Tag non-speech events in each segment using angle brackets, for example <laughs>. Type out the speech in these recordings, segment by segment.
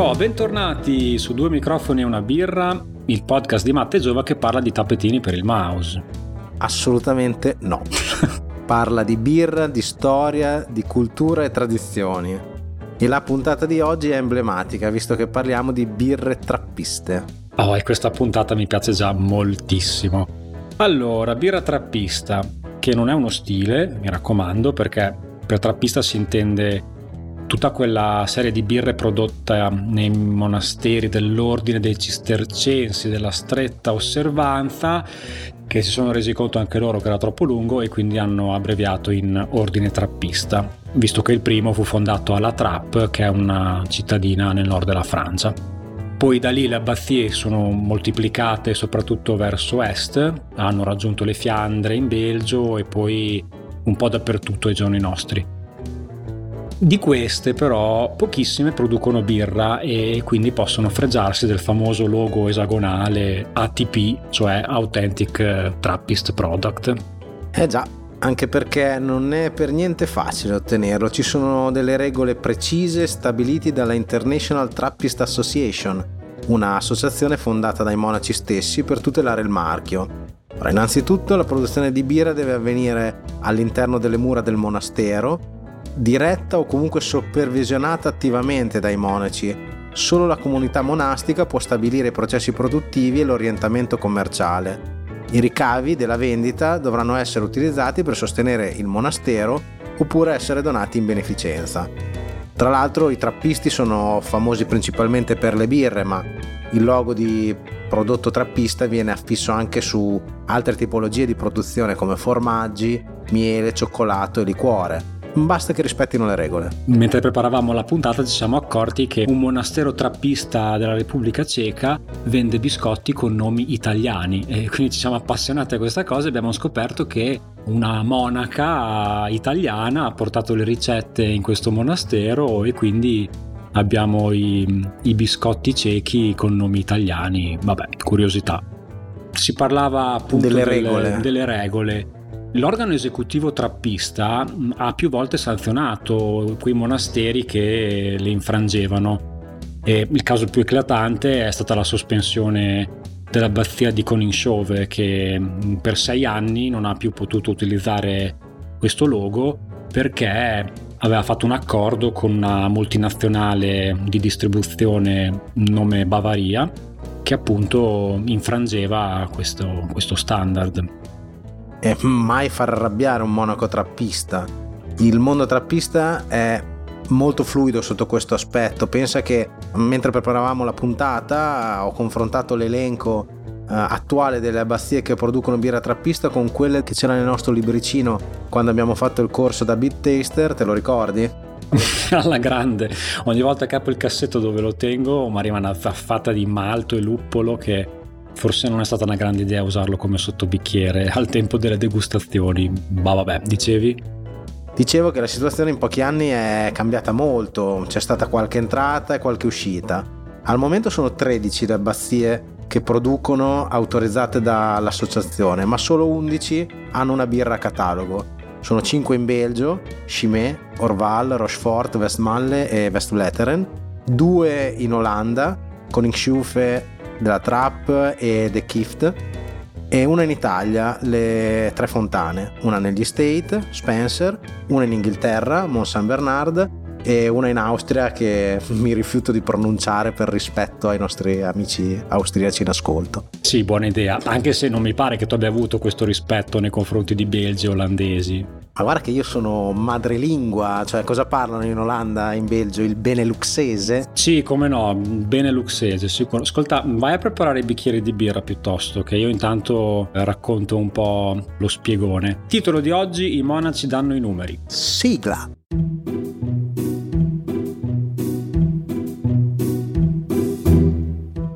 Oh, bentornati su Due microfoni e una birra, il podcast di Matte Giova che parla di tappetini per il mouse. Assolutamente no. <laughs> parla di birra, di storia, di cultura e tradizioni. E la puntata di oggi è emblematica, visto che parliamo di birre trappiste. Oh, e questa puntata mi piace già moltissimo. Allora, birra trappista, che non è uno stile, mi raccomando, perché per trappista si intende tutta quella serie di birre prodotta nei monasteri dell'ordine dei cistercensi della stretta osservanza che si sono resi conto anche loro che era troppo lungo e quindi hanno abbreviato in ordine trappista, visto che il primo fu fondato a La Trappe, che è una cittadina nel nord della Francia. Poi da lì le abbazie sono moltiplicate soprattutto verso est, hanno raggiunto le Fiandre in Belgio e poi un po' dappertutto ai giorni nostri. Di queste però pochissime producono birra e quindi possono fregiarsi del famoso logo esagonale ATP, cioè Authentic Trappist Product. Eh già, anche perché non è per niente facile ottenerlo, ci sono delle regole precise stabilite dalla International Trappist Association, un'associazione fondata dai monaci stessi per tutelare il marchio. Ora, innanzitutto la produzione di birra deve avvenire all'interno delle mura del monastero diretta o comunque supervisionata attivamente dai monaci. Solo la comunità monastica può stabilire i processi produttivi e l'orientamento commerciale. I ricavi della vendita dovranno essere utilizzati per sostenere il monastero oppure essere donati in beneficenza. Tra l'altro i trappisti sono famosi principalmente per le birre, ma il logo di prodotto trappista viene affisso anche su altre tipologie di produzione come formaggi, miele, cioccolato e liquore basta che rispettino le regole. Mentre preparavamo la puntata ci siamo accorti che un monastero trappista della Repubblica Ceca vende biscotti con nomi italiani e quindi ci siamo appassionati a questa cosa e abbiamo scoperto che una monaca italiana ha portato le ricette in questo monastero e quindi abbiamo i, i biscotti ciechi con nomi italiani. Vabbè, curiosità. Si parlava appunto delle, delle regole. Delle regole L'organo esecutivo trappista ha più volte sanzionato quei monasteri che le infrangevano. E il caso più eclatante è stata la sospensione dell'abbazia di Coningshove che per sei anni non ha più potuto utilizzare questo logo perché aveva fatto un accordo con una multinazionale di distribuzione nome Bavaria che appunto infrangeva questo, questo standard e mai far arrabbiare un monaco trappista. Il mondo trappista è molto fluido sotto questo aspetto. Pensa che mentre preparavamo la puntata ho confrontato l'elenco uh, attuale delle abbazie che producono birra trappista con quelle che c'era nel nostro libricino quando abbiamo fatto il corso da Beat Taster, te lo ricordi? <laughs> alla grande ogni volta che apro il cassetto dove lo tengo mi arriva una zaffata di malto e luppolo che forse non è stata una grande idea usarlo come sottobicchiere al tempo delle degustazioni. Ma vabbè, dicevi? Dicevo che la situazione in pochi anni è cambiata molto, c'è stata qualche entrata e qualche uscita. Al momento sono 13 le abbazie che producono autorizzate dall'associazione, ma solo 11 hanno una birra a catalogo. Sono 5 in Belgio, Chimay, Orval, Rochefort, Westmalle e Westvleteren, 2 in Olanda, Koningshoefe della Trap e The Kift e una in Italia, le Tre Fontane, una negli State, Spencer, una in Inghilterra, Mont Saint Bernard e una in Austria che <laughs> mi rifiuto di pronunciare per rispetto ai nostri amici austriaci in ascolto. Sì, buona idea, anche se non mi pare che tu abbia avuto questo rispetto nei confronti di belgi e olandesi. Ma guarda che io sono madrelingua, cioè cosa parlano in Olanda, in Belgio? Il beneluxese? Sì, come no, beneluxese, sicuro. Ascolta, vai a preparare i bicchieri di birra piuttosto, che io intanto racconto un po' lo spiegone. Titolo di oggi, i monaci danno i numeri. Sigla.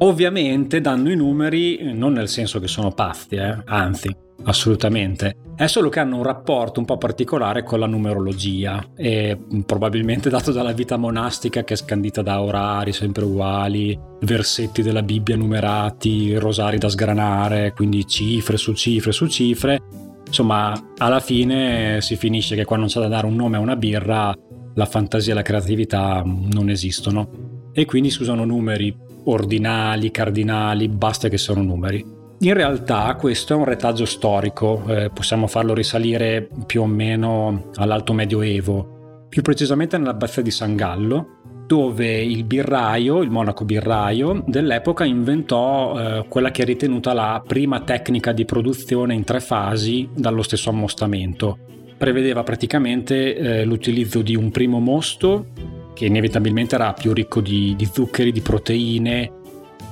Ovviamente danno i numeri non nel senso che sono pazzi, eh? anzi, assolutamente. È solo che hanno un rapporto un po' particolare con la numerologia e probabilmente dato dalla vita monastica che è scandita da orari sempre uguali, versetti della Bibbia numerati, rosari da sgranare, quindi cifre su cifre su cifre. Insomma, alla fine si finisce che quando c'è da dare un nome a una birra, la fantasia e la creatività non esistono. e quindi si usano numeri ordinali, cardinali, basta che siano numeri. In realtà questo è un retaggio storico, eh, possiamo farlo risalire più o meno all'alto medioevo, più precisamente nell'abbazia di San Gallo, dove il birraio, il monaco birraio dell'epoca inventò eh, quella che è ritenuta la prima tecnica di produzione in tre fasi dallo stesso ammostamento. Prevedeva praticamente eh, l'utilizzo di un primo mosto che inevitabilmente era più ricco di, di zuccheri, di proteine,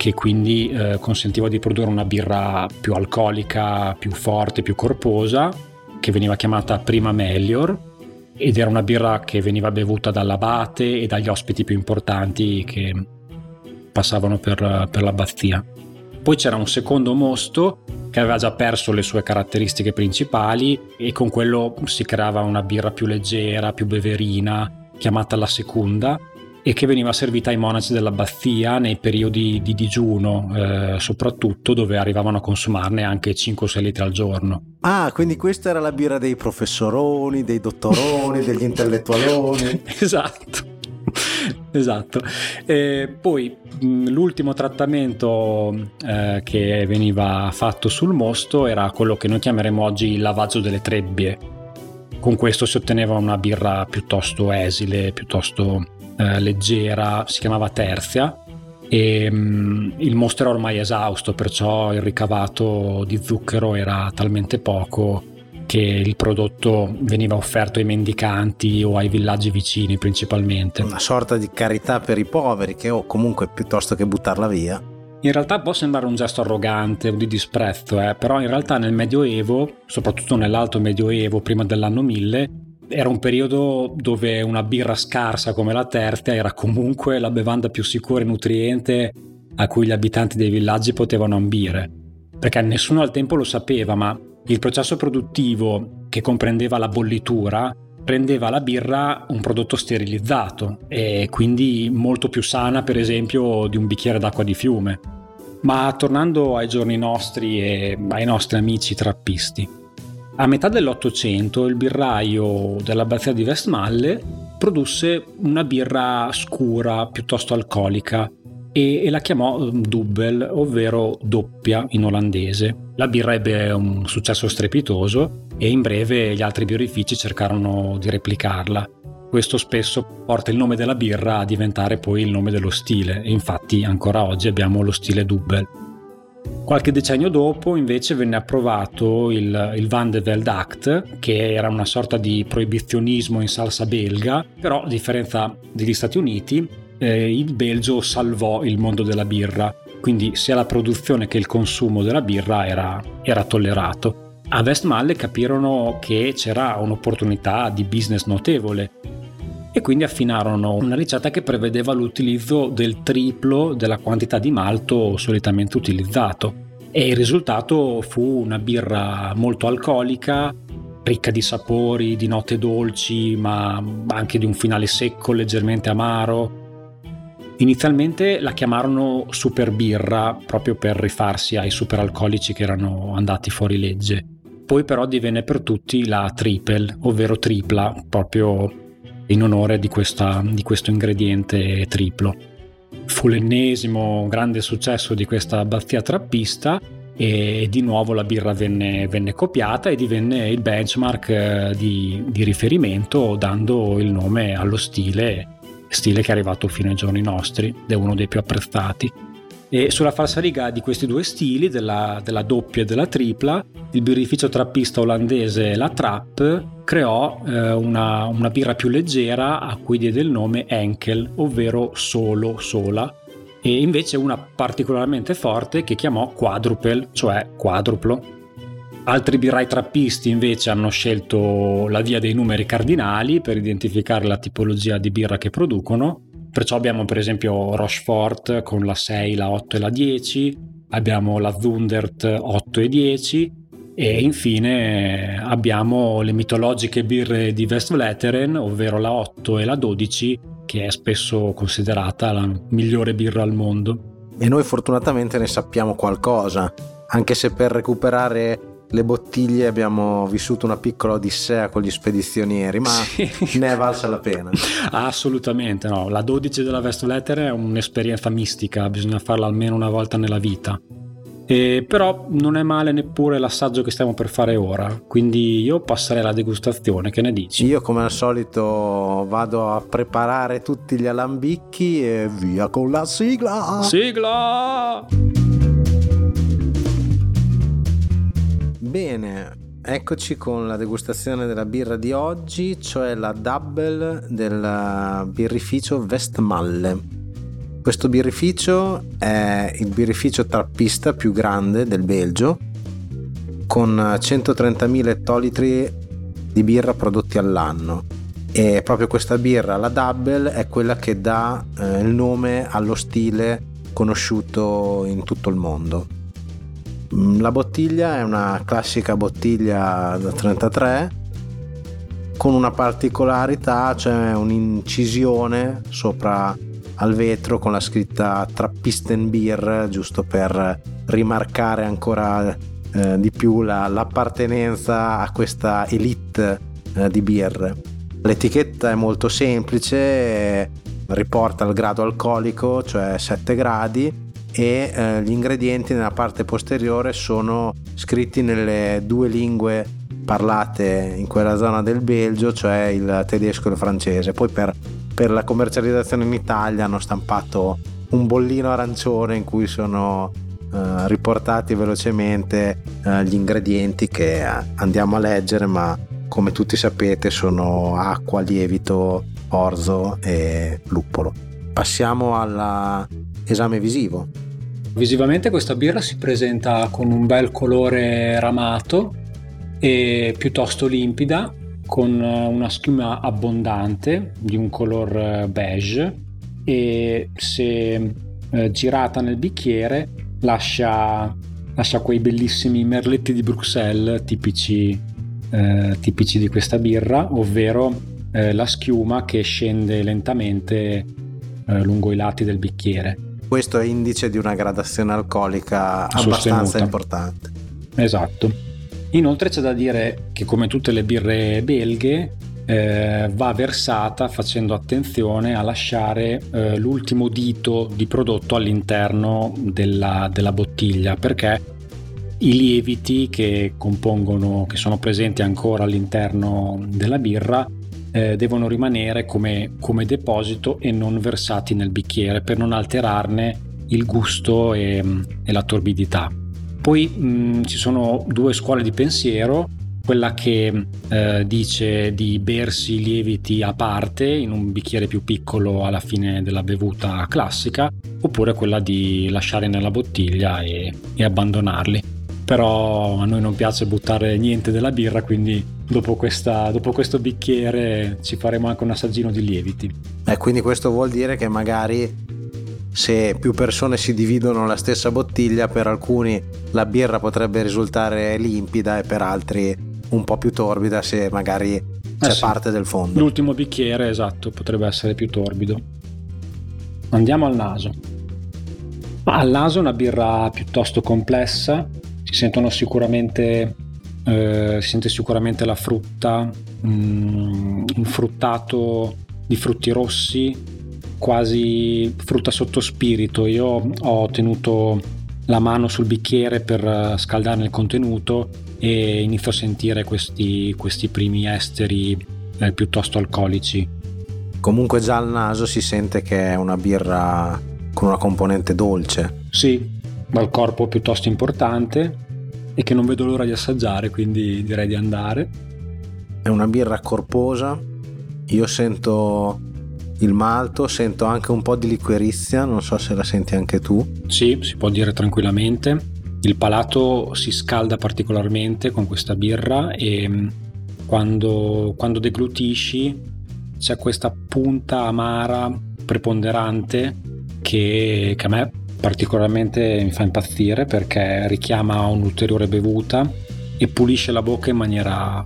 che quindi eh, consentiva di produrre una birra più alcolica, più forte, più corposa, che veniva chiamata prima Melior, ed era una birra che veniva bevuta dall'abate e dagli ospiti più importanti che passavano per, per l'abbazia. Poi c'era un secondo mosto che aveva già perso le sue caratteristiche principali e con quello si creava una birra più leggera, più beverina, chiamata la seconda, e che veniva servita ai monaci dell'abbazia nei periodi di digiuno, eh, soprattutto dove arrivavano a consumarne anche 5-6 litri al giorno. Ah, quindi questa era la birra dei professoroni, dei dottoroni, <laughs> degli intellettualoni. esatto. esatto. E poi l'ultimo trattamento eh, che veniva fatto sul mosto era quello che noi chiameremo oggi il lavaggio delle trebbie. Con questo si otteneva una birra piuttosto esile, piuttosto eh, leggera, si chiamava Terzia e um, il mostro era ormai esausto, perciò il ricavato di zucchero era talmente poco che il prodotto veniva offerto ai mendicanti o ai villaggi vicini principalmente. Una sorta di carità per i poveri che o comunque piuttosto che buttarla via. In realtà può sembrare un gesto arrogante o di disprezzo, eh, però in realtà nel Medioevo, soprattutto nell'alto Medioevo, prima dell'anno 1000, era un periodo dove una birra scarsa come la Tertia era comunque la bevanda più sicura e nutriente a cui gli abitanti dei villaggi potevano ambire. Perché nessuno al tempo lo sapeva, ma il processo produttivo che comprendeva la bollitura rendeva la birra un prodotto sterilizzato e quindi molto più sana per esempio di un bicchiere d'acqua di fiume. Ma tornando ai giorni nostri e ai nostri amici trappisti, a metà dell'Ottocento il birraio dell'abbazia di Westmalle produsse una birra scura, piuttosto alcolica, e, la chiamò mm, Dubbel, ovvero doppia in olandese. La birra ebbe un successo strepitoso e in breve gli altri birrifici cercarono di replicarla. Questo spesso porta il nome della birra a diventare poi il nome dello stile e infatti ancora oggi abbiamo lo stile Dubbel. Qualche decennio dopo invece venne approvato il, il, Van de Velde Act, che era una sorta di proibizionismo in salsa belga, però a differenza degli Stati Uniti, eh, il Belgio salvò il mondo della birra, quindi sia la produzione che il consumo della birra era, era tollerato. A Westmalle capirono che c'era un'opportunità di business notevole e quindi affinarono una ricetta che prevedeva l'utilizzo del triplo della quantità di malto solitamente utilizzato e il risultato fu una birra molto alcolica, ricca di sapori, di note dolci, ma anche di un finale secco, leggermente amaro. Inizialmente la chiamarono super birra proprio per rifarsi ai super alcolici che erano andati fuori legge. Poi però divenne per tutti la triple, ovvero tripla, proprio in onore di, questa, di questo ingrediente triplo. Fu l'ennesimo grande successo di questa abbazia trappista e di nuovo la birra venne, venne copiata e divenne il benchmark eh, di, di, riferimento dando il nome allo stile, stile che è arrivato fino ai giorni nostri ed è uno dei più apprezzati. E sulla falsariga di questi due stili, della, della doppia e della tripla, il birrificio trappista olandese La Trap creò eh, una, una, birra più leggera a cui diede il nome Enkel, ovvero solo, sola, e invece una particolarmente forte che chiamò Quadruple, cioè quadruplo. Altri birrai trappisti invece hanno scelto la via dei numeri cardinali per identificare la tipologia di birra che producono Perciò abbiamo per esempio Rochefort con la 6, la 8 e la 10, abbiamo la Zundert 8 e 10 e infine abbiamo le mitologiche birre di Westvleteren, ovvero la 8 e la 12, che è spesso considerata la migliore birra al mondo. E noi fortunatamente ne sappiamo qualcosa, anche se per recuperare le bottiglie abbiamo vissuto una piccola odissea con gli spedizionieri, ma sì. <laughs> ne è valsa la pena. Assolutamente no, la 12 della West Letter è un'esperienza mistica, bisogna farla almeno una volta nella vita. E però non è male neppure l'assaggio che stiamo per fare ora, quindi io passerei alla degustazione, che ne dici? Io come al solito vado a preparare tutti gli alambicchi e via con la sigla! Sigla! Bene, eccoci con la degustazione della birra di oggi, cioè la double del birrificio Westmalle. Questo birrificio è il birrificio trappista più grande del Belgio, con 130.000 ettolitri di birra prodotti all'anno. E proprio questa birra, la Double, è quella che dà eh, il nome allo stile conosciuto in tutto il mondo. Mm, la bottiglia è una classica bottiglia da 33 con una particolarità, cioè un'incisione sopra al vetro con la scritta Trappistenbier giusto per rimarcare ancora eh, di più la, l'appartenenza a questa elite eh, di birre. L'etichetta è molto semplice, riporta il grado alcolico, cioè 7 gradi, e eh, gli ingredienti nella parte posteriore sono scritti nelle due lingue parlate in quella zona del Belgio, cioè il tedesco e il francese. Poi per per la commercializzazione in Italia hanno stampato un bollino arancione in cui sono eh, riportati velocemente eh, gli ingredienti che eh, andiamo a leggere ma come tutti sapete sono acqua, lievito, orzo e luppolo. Passiamo all'esame visivo. Visivamente questa birra si presenta con un bel colore ramato e piuttosto limpida con eh, una schiuma abbondante di un color eh, beige e se eh, girata nel bicchiere lascia, lascia, quei bellissimi merletti di Bruxelles tipici, eh, tipici di questa birra, ovvero eh, la schiuma che scende lentamente eh, lungo i lati del bicchiere. Questo è indice di una gradazione alcolica abbastanza Sostenuta. importante. Esatto. Inoltre c'è da dire che come tutte le birre belghe eh, va versata facendo attenzione a lasciare eh, l'ultimo dito di prodotto all'interno della, della, bottiglia perché i lieviti che compongono, che sono presenti ancora all'interno della birra eh, devono rimanere come, come, deposito e non versati nel bicchiere per non alterarne il gusto e, e la torbidità. Poi mh, mm, ci sono due scuole di pensiero, quella che eh, dice di bersi i lieviti a parte in un bicchiere più piccolo alla fine della bevuta classica, oppure quella di lasciare nella bottiglia e, e abbandonarli. Però a noi non piace buttare niente della birra, quindi dopo, questa, dopo questo bicchiere ci faremo anche un assaggino di lieviti. Eh, quindi questo vuol dire che magari se più persone si dividono la stessa bottiglia, per alcuni la birra potrebbe risultare limpida e per altri un po' più torbida se magari eh c'è eh sì. parte del fondo. L'ultimo bicchiere, esatto, potrebbe essere più torbido. Andiamo al naso. Al naso è una birra piuttosto complessa, si sentono sicuramente eh, si sente sicuramente la frutta, mm, un fruttato di frutti rossi, quasi frutta sotto spirito. Io ho tenuto la mano sul bicchiere per scaldarne il contenuto e inizio a sentire questi, questi primi esteri eh, piuttosto alcolici. Comunque già al naso si sente che è una birra con una componente dolce. Sì, dal corpo piuttosto importante e che non vedo l'ora di assaggiare, quindi direi di andare. È una birra corposa. Io sento il malto, sento anche un po' di liquirizia, non so se la senti anche tu. Sì, si può dire tranquillamente. Il palato si scalda particolarmente con questa birra e mm, quando, quando deglutisci c'è questa punta amara preponderante che, che a me particolarmente mi fa impazzire perché richiama un'ulteriore bevuta e pulisce la bocca in maniera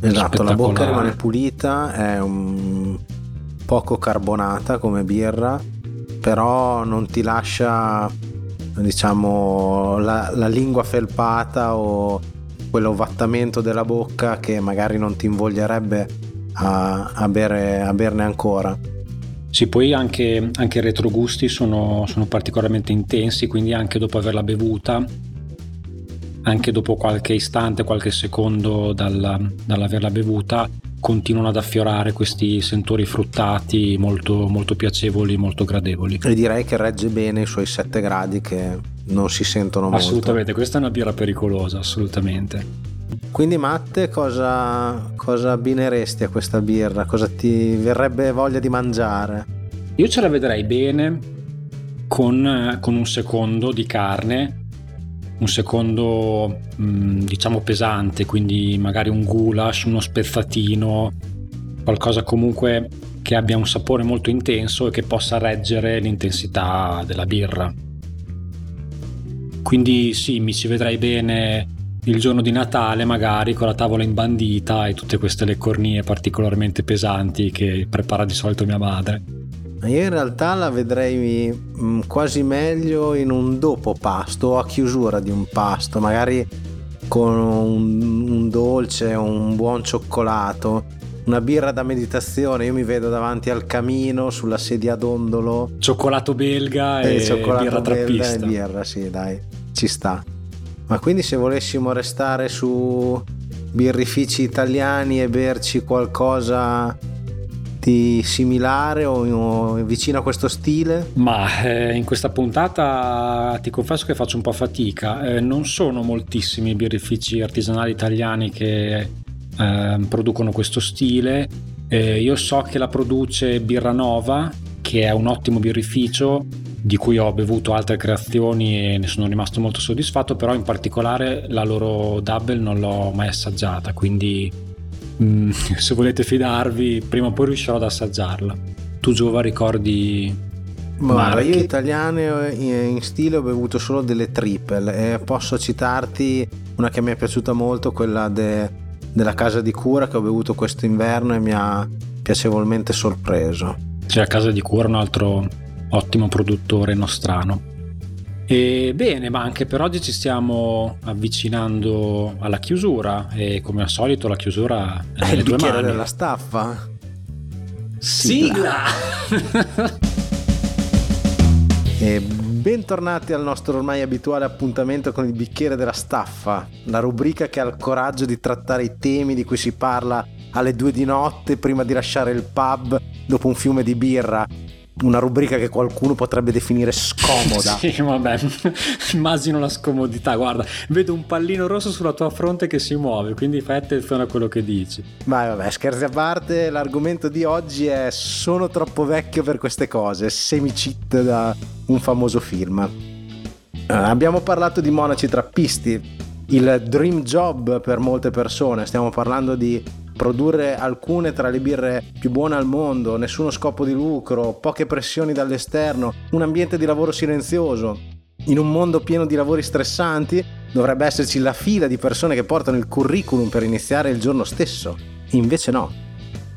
esatto la bocca rimane pulita è un poco carbonata come birra, però non ti lascia diciamo la, la lingua felpata o quell'ovattamento della bocca che magari non ti invoglierebbe a, a, bere, a berne ancora. Sì, poi anche, anche i retrogusti sono, sono particolarmente intensi, quindi anche dopo averla bevuta, anche dopo qualche istante, qualche secondo dal, dall'averla bevuta, continuano ad affiorare questi sentori fruttati molto, molto piacevoli, molto gradevoli. E direi che regge bene i suoi 7 gradi che non si sentono molto. Assolutamente, questa è una birra pericolosa, assolutamente. Quindi Matte, cosa, cosa abbineresti a questa birra? Cosa ti verrebbe voglia di mangiare? Io ce la vedrei bene con, con un secondo di carne, un secondo mm, diciamo pesante, quindi magari un goulash, uno spezzatino, qualcosa comunque che abbia un sapore molto intenso e che possa reggere l'intensità della birra. Quindi sì, mi ci vedrei bene il giorno di Natale magari con la tavola imbandita e tutte queste leccornie particolarmente pesanti che prepara di solito mia madre. Io in realtà la vedrei mm, quasi meglio in un dopo pasto o a chiusura di un pasto, magari con un, un dolce, un buon cioccolato, una birra da meditazione. Io mi vedo davanti al camino sulla sedia dondolo. Cioccolato belga e, e cioccolato birra trappista. E birra, sì, dai, ci sta. Ma quindi se volessimo restare su birrifici italiani e berci qualcosa di similare o, vicino a questo stile? Ma eh, in questa puntata ti confesso che faccio un po' fatica. Eh, non sono moltissimi i birrifici artigianali italiani che eh, producono questo stile. Eh, io so che la produce Birra Nova, che è un ottimo birrificio di cui ho bevuto altre creazioni e ne sono rimasto molto soddisfatto, però in particolare la loro double non l'ho mai assaggiata, quindi mm, <laughs> se volete fidarvi prima o poi riuscirò ad assaggiarla. Tu Giova ricordi... Guarda, io italiane in stile ho bevuto solo delle triple e posso citarti una che mi è piaciuta molto, quella de, della casa di cura che ho bevuto quest'inverno e mi ha piacevolmente sorpreso. C'è a casa di cura un altro ottimo produttore nostrano. E bene, ma anche per oggi ci stiamo avvicinando alla chiusura e come al solito la chiusura è nelle due mani. della staffa. Sigla! <laughs> e bentornati al nostro ormai abituale appuntamento con il bicchiere della staffa, la rubrica che ha il coraggio di trattare i temi di cui si parla alle due di notte prima di lasciare il pub dopo un fiume di birra una rubrica che qualcuno potrebbe definire scomoda. <laughs> sì, vabbè, <laughs> immagino la scomodità. Guarda, vedo un pallino rosso sulla tua fronte che si muove, quindi fai attenzione a quello che dici. Vai, vabbè, scherzi a parte, l'argomento di oggi è Sono troppo vecchio per queste cose, semi-cheat da un famoso film. Abbiamo parlato di monaci trappisti, il dream job per molte persone, stiamo parlando di produrre alcune tra le birre più buone al mondo, nessuno scopo di lucro, poche pressioni dall'esterno, un ambiente di lavoro silenzioso. In un mondo pieno di lavori stressanti dovrebbe esserci la fila di persone che portano il curriculum per iniziare il giorno stesso. Invece no.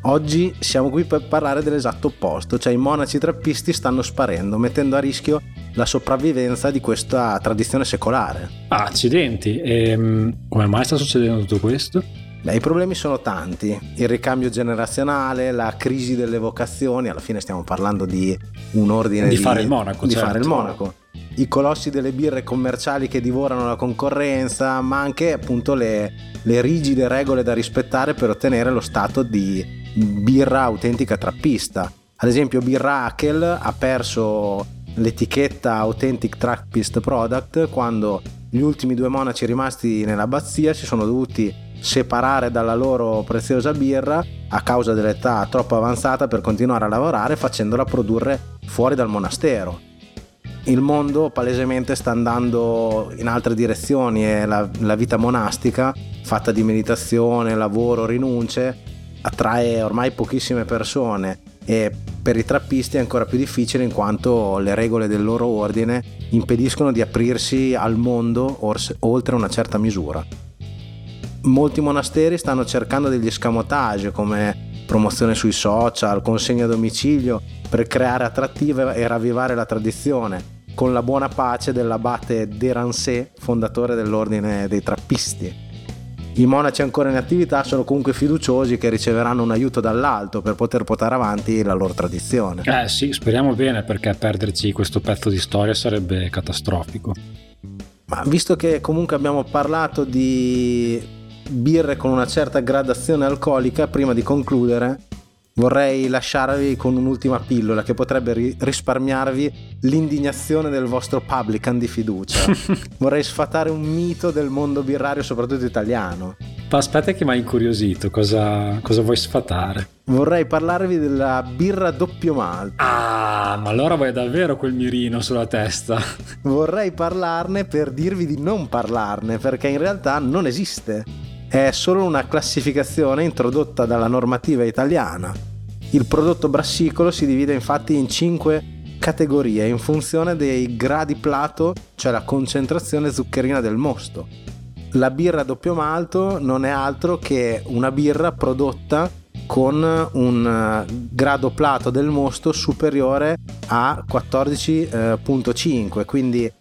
Oggi siamo qui per parlare dell'esatto opposto, cioè i monaci trappisti stanno sparendo, mettendo a rischio la sopravvivenza di questa tradizione secolare. Accidenti, e ehm, come mai sta succedendo tutto questo? Beh, I problemi sono tanti, il ricambio generazionale, la crisi delle vocazioni, alla fine stiamo parlando di un ordine di, di fare il monaco. Di certo. fare il monaco. I colossi delle birre commerciali che divorano la concorrenza, ma anche appunto le, le rigide regole da rispettare per ottenere lo stato di birra autentica trappista. Ad esempio Birra Hakel ha perso l'etichetta Authentic Trappist Product quando gli ultimi due monaci rimasti nell'abbazia si sono dovuti separare dalla loro preziosa birra a causa dell'età troppo avanzata per continuare a lavorare facendola produrre fuori dal monastero. Il mondo palesemente sta andando in altre direzioni e la, la vita monastica, fatta di meditazione, lavoro, rinunce, attrae ormai pochissime persone e per i trappisti è ancora più difficile in quanto le regole del loro ordine impediscono di aprirsi al mondo oltre una certa misura molti monasteri stanno cercando degli escamotage come promozione sui social, consegna a domicilio per creare attrattiva e ravvivare la tradizione, con la buona pace dell'abate Deransé, fondatore dell'ordine dei trappisti. i monaci ancora in attività sono comunque fiduciosi che riceveranno un aiuto dall'alto per poter portare avanti la loro tradizione. Eh sì, speriamo bene perché perderci questo pezzo di storia sarebbe catastrofico. Ma visto che comunque abbiamo parlato di birre con una certa gradazione alcolica, prima di concludere, vorrei lasciarvi con un'ultima pillola che potrebbe ri- risparmiarvi l'indignazione del vostro publican di fiducia. <laughs> vorrei sfatare un mito del mondo birrario, soprattutto italiano. Aspetta che mi ha incuriosito, cosa, cosa vuoi sfatare? Vorrei parlarvi della birra doppio malto. Ah, ma allora vuoi davvero quel mirino sulla testa? Vorrei parlarne per dirvi di non parlarne, perché in realtà non esiste è solo una classificazione introdotta dalla normativa italiana. Il prodotto brassicolo si divide infatti in cinque categorie in funzione dei gradi plato, cioè la concentrazione zuccherina del mosto. La birra doppio malto non è altro che una birra prodotta con un eh, grado plato del mosto superiore a 14.5, quindi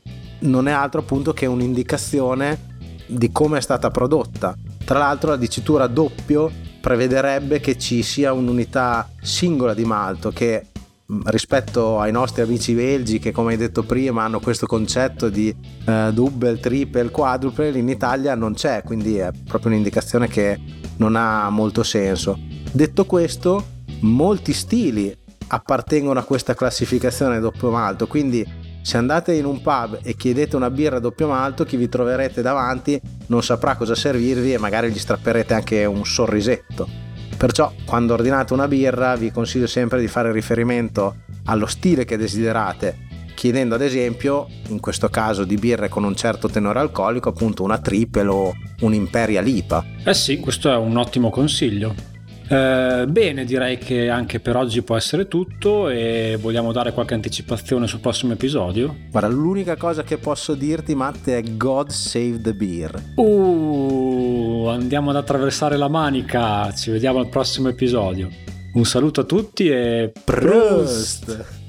non è altro appunto che un'indicazione di come è stata prodotta. Tra l'altro la dicitura doppio prevederebbe che ci sia un'unità singola di malto che mm, rispetto ai nostri amici belgi che come hai detto prima hanno questo concetto di uh, double, triple, quadruple, in Italia non c'è, quindi è proprio un'indicazione che non ha molto senso. Detto questo, molti stili appartengono a questa classificazione doppio malto, quindi se andate in un pub e chiedete una birra doppio malto, chi vi troverete davanti non saprà cosa servirvi e magari gli strapperete anche un sorrisetto. Perciò quando ordinate una birra vi consiglio sempre di fare riferimento allo stile che desiderate, chiedendo ad esempio, in questo caso di birre con un certo tenore alcolico, appunto una triple o un Imperial. Eh sì, questo è un ottimo consiglio. Eh, bene, direi che anche per oggi può essere tutto e vogliamo dare qualche anticipazione sul prossimo episodio? Guarda, l'unica cosa che posso dirti, Matte, è God save the beer. Uh, andiamo ad attraversare la manica. Ci vediamo al prossimo episodio. Un saluto a tutti e Prost!